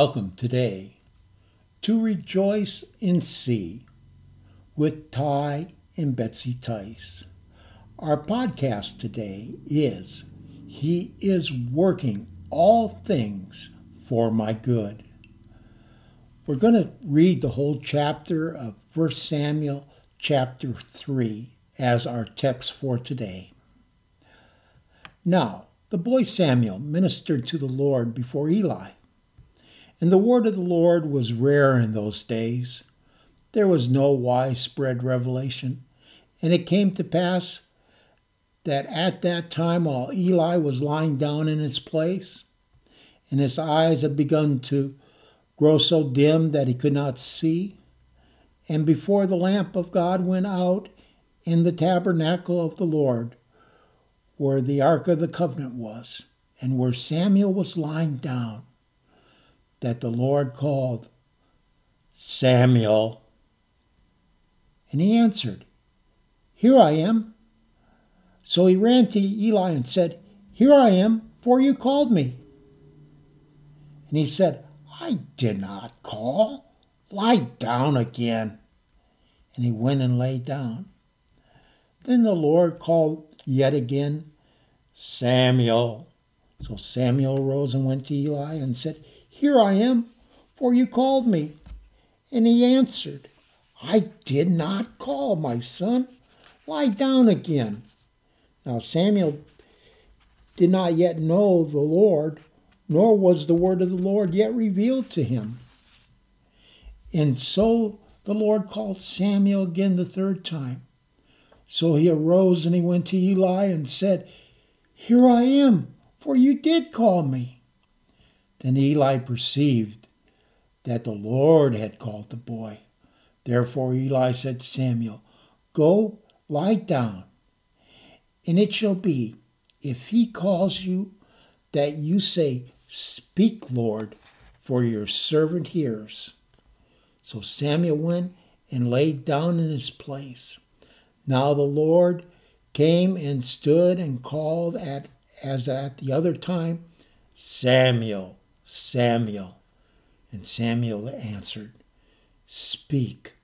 Welcome today to Rejoice in C with Ty and Betsy Tice. Our podcast today is He is Working All Things for My Good. We're going to read the whole chapter of 1 Samuel chapter 3 as our text for today. Now, the boy Samuel ministered to the Lord before Eli and the word of the Lord was rare in those days. There was no widespread revelation. And it came to pass that at that time, while Eli was lying down in his place, and his eyes had begun to grow so dim that he could not see, and before the lamp of God went out in the tabernacle of the Lord, where the ark of the covenant was, and where Samuel was lying down, that the Lord called, Samuel. And he answered, Here I am. So he ran to Eli and said, Here I am, for you called me. And he said, I did not call. Lie down again. And he went and lay down. Then the Lord called yet again, Samuel. So Samuel rose and went to Eli and said, here I am, for you called me. And he answered, I did not call, my son. Lie down again. Now Samuel did not yet know the Lord, nor was the word of the Lord yet revealed to him. And so the Lord called Samuel again the third time. So he arose and he went to Eli and said, Here I am, for you did call me. Then Eli perceived that the Lord had called the boy. Therefore Eli said to Samuel, Go, lie down. And it shall be, if he calls you, that you say, Speak, Lord, for your servant hears. So Samuel went and lay down in his place. Now the Lord came and stood and called at as at the other time, Samuel, Samuel. And Samuel answered, Speak,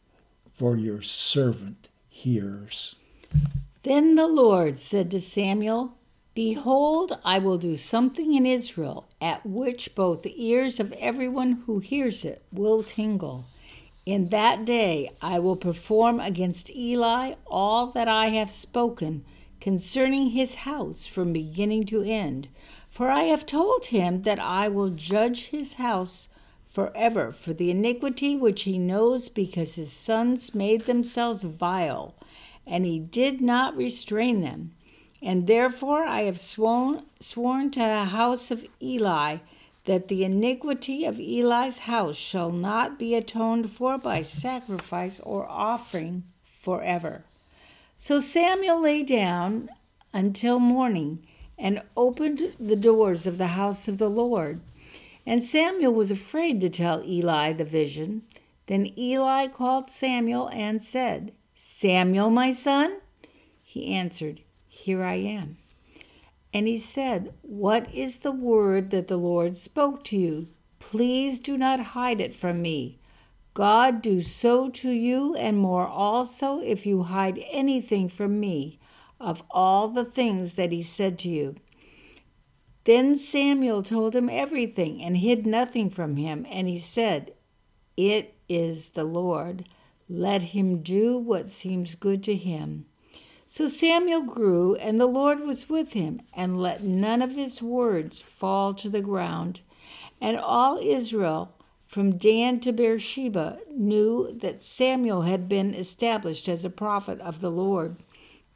for your servant hears. Then the Lord said to Samuel, Behold, I will do something in Israel at which both the ears of everyone who hears it will tingle. In that day I will perform against Eli all that I have spoken concerning his house from beginning to end. For I have told him that I will judge his house forever for the iniquity which he knows because his sons made themselves vile, and he did not restrain them. And therefore I have sworn, sworn to the house of Eli that the iniquity of Eli's house shall not be atoned for by sacrifice or offering forever. So Samuel lay down until morning and opened the doors of the house of the Lord. And Samuel was afraid to tell Eli the vision. Then Eli called Samuel and said, Samuel, my son? He answered, Here I am. And he said, What is the word that the Lord spoke to you? Please do not hide it from me. God do so to you and more also if you hide anything from me of all the things that he said to you. Then Samuel told him everything and hid nothing from him, and he said, It is the Lord. Let him do what seems good to him. So Samuel grew, and the Lord was with him, and let none of his words fall to the ground. And all Israel, from Dan to Beersheba, knew that Samuel had been established as a prophet of the Lord.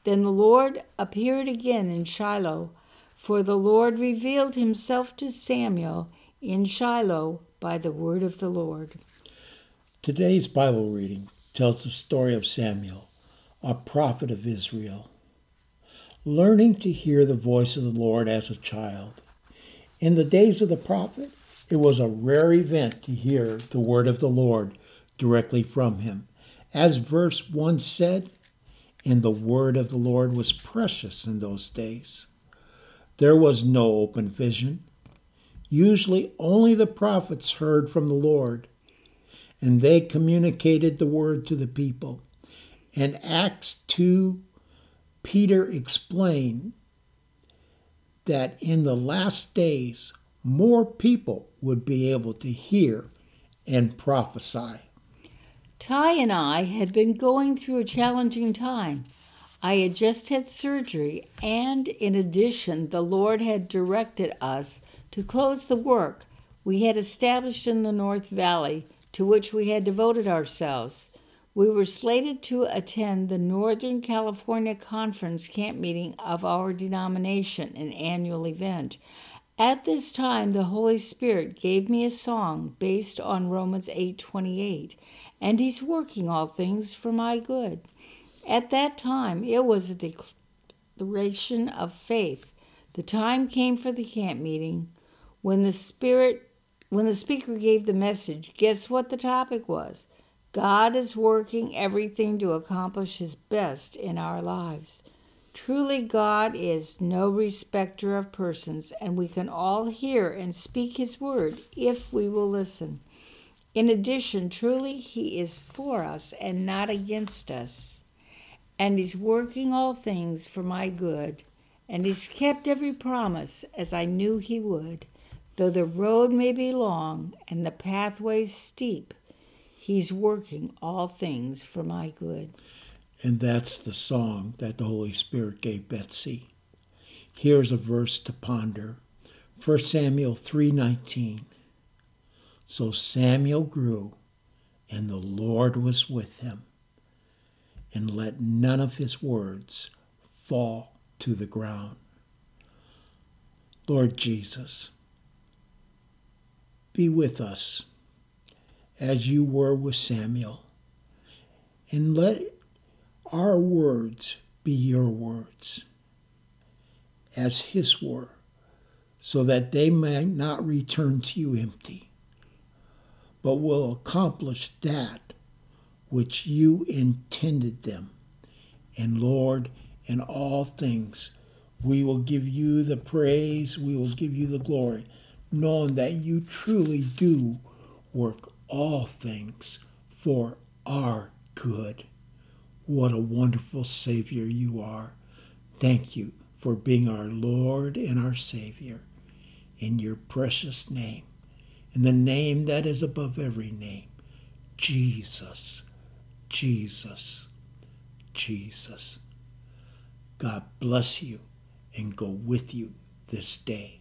Then the Lord appeared again in Shiloh, for the Lord revealed himself to Samuel in Shiloh by the word of the Lord. Today's Bible reading tells the story of Samuel, a prophet of Israel, learning to hear the voice of the Lord as a child. In the days of the prophet, it was a rare event to hear the word of the Lord directly from him. As verse 1 said, and the word of the Lord was precious in those days. There was no open vision. Usually only the prophets heard from the Lord, and they communicated the word to the people. In Acts 2, Peter explained that in the last days, more people would be able to hear and prophesy. Ty and I had been going through a challenging time. I had just had surgery, and in addition, the Lord had directed us to close the work we had established in the North Valley to which we had devoted ourselves. We were slated to attend the Northern California Conference camp meeting of our denomination, an annual event. At this time the Holy Spirit gave me a song based on Romans 8:28, and he's working all things for my good. At that time, it was a declaration of faith. The time came for the camp meeting when the spirit when the speaker gave the message. Guess what the topic was? God is working everything to accomplish his best in our lives. Truly, God is no respecter of persons, and we can all hear and speak His word if we will listen. In addition, truly, He is for us and not against us and he's working all things for my good, and he's kept every promise as I knew he would. Though the road may be long and the pathway steep, he's working all things for my good. And that's the song that the Holy Spirit gave Betsy. Here's a verse to ponder. 1 Samuel 3:19. So Samuel grew, and the Lord was with him and let none of his words fall to the ground. Lord Jesus, be with us as you were with Samuel, and let our words be your words as his were, so that they may not return to you empty, but will accomplish that which you intended them. And Lord, in all things, we will give you the praise, we will give you the glory, knowing that you truly do work all things for our good. What a wonderful Savior you are. Thank you for being our Lord and our Savior. In your precious name, in the name that is above every name, Jesus. Jesus, Jesus. God bless you and go with you this day.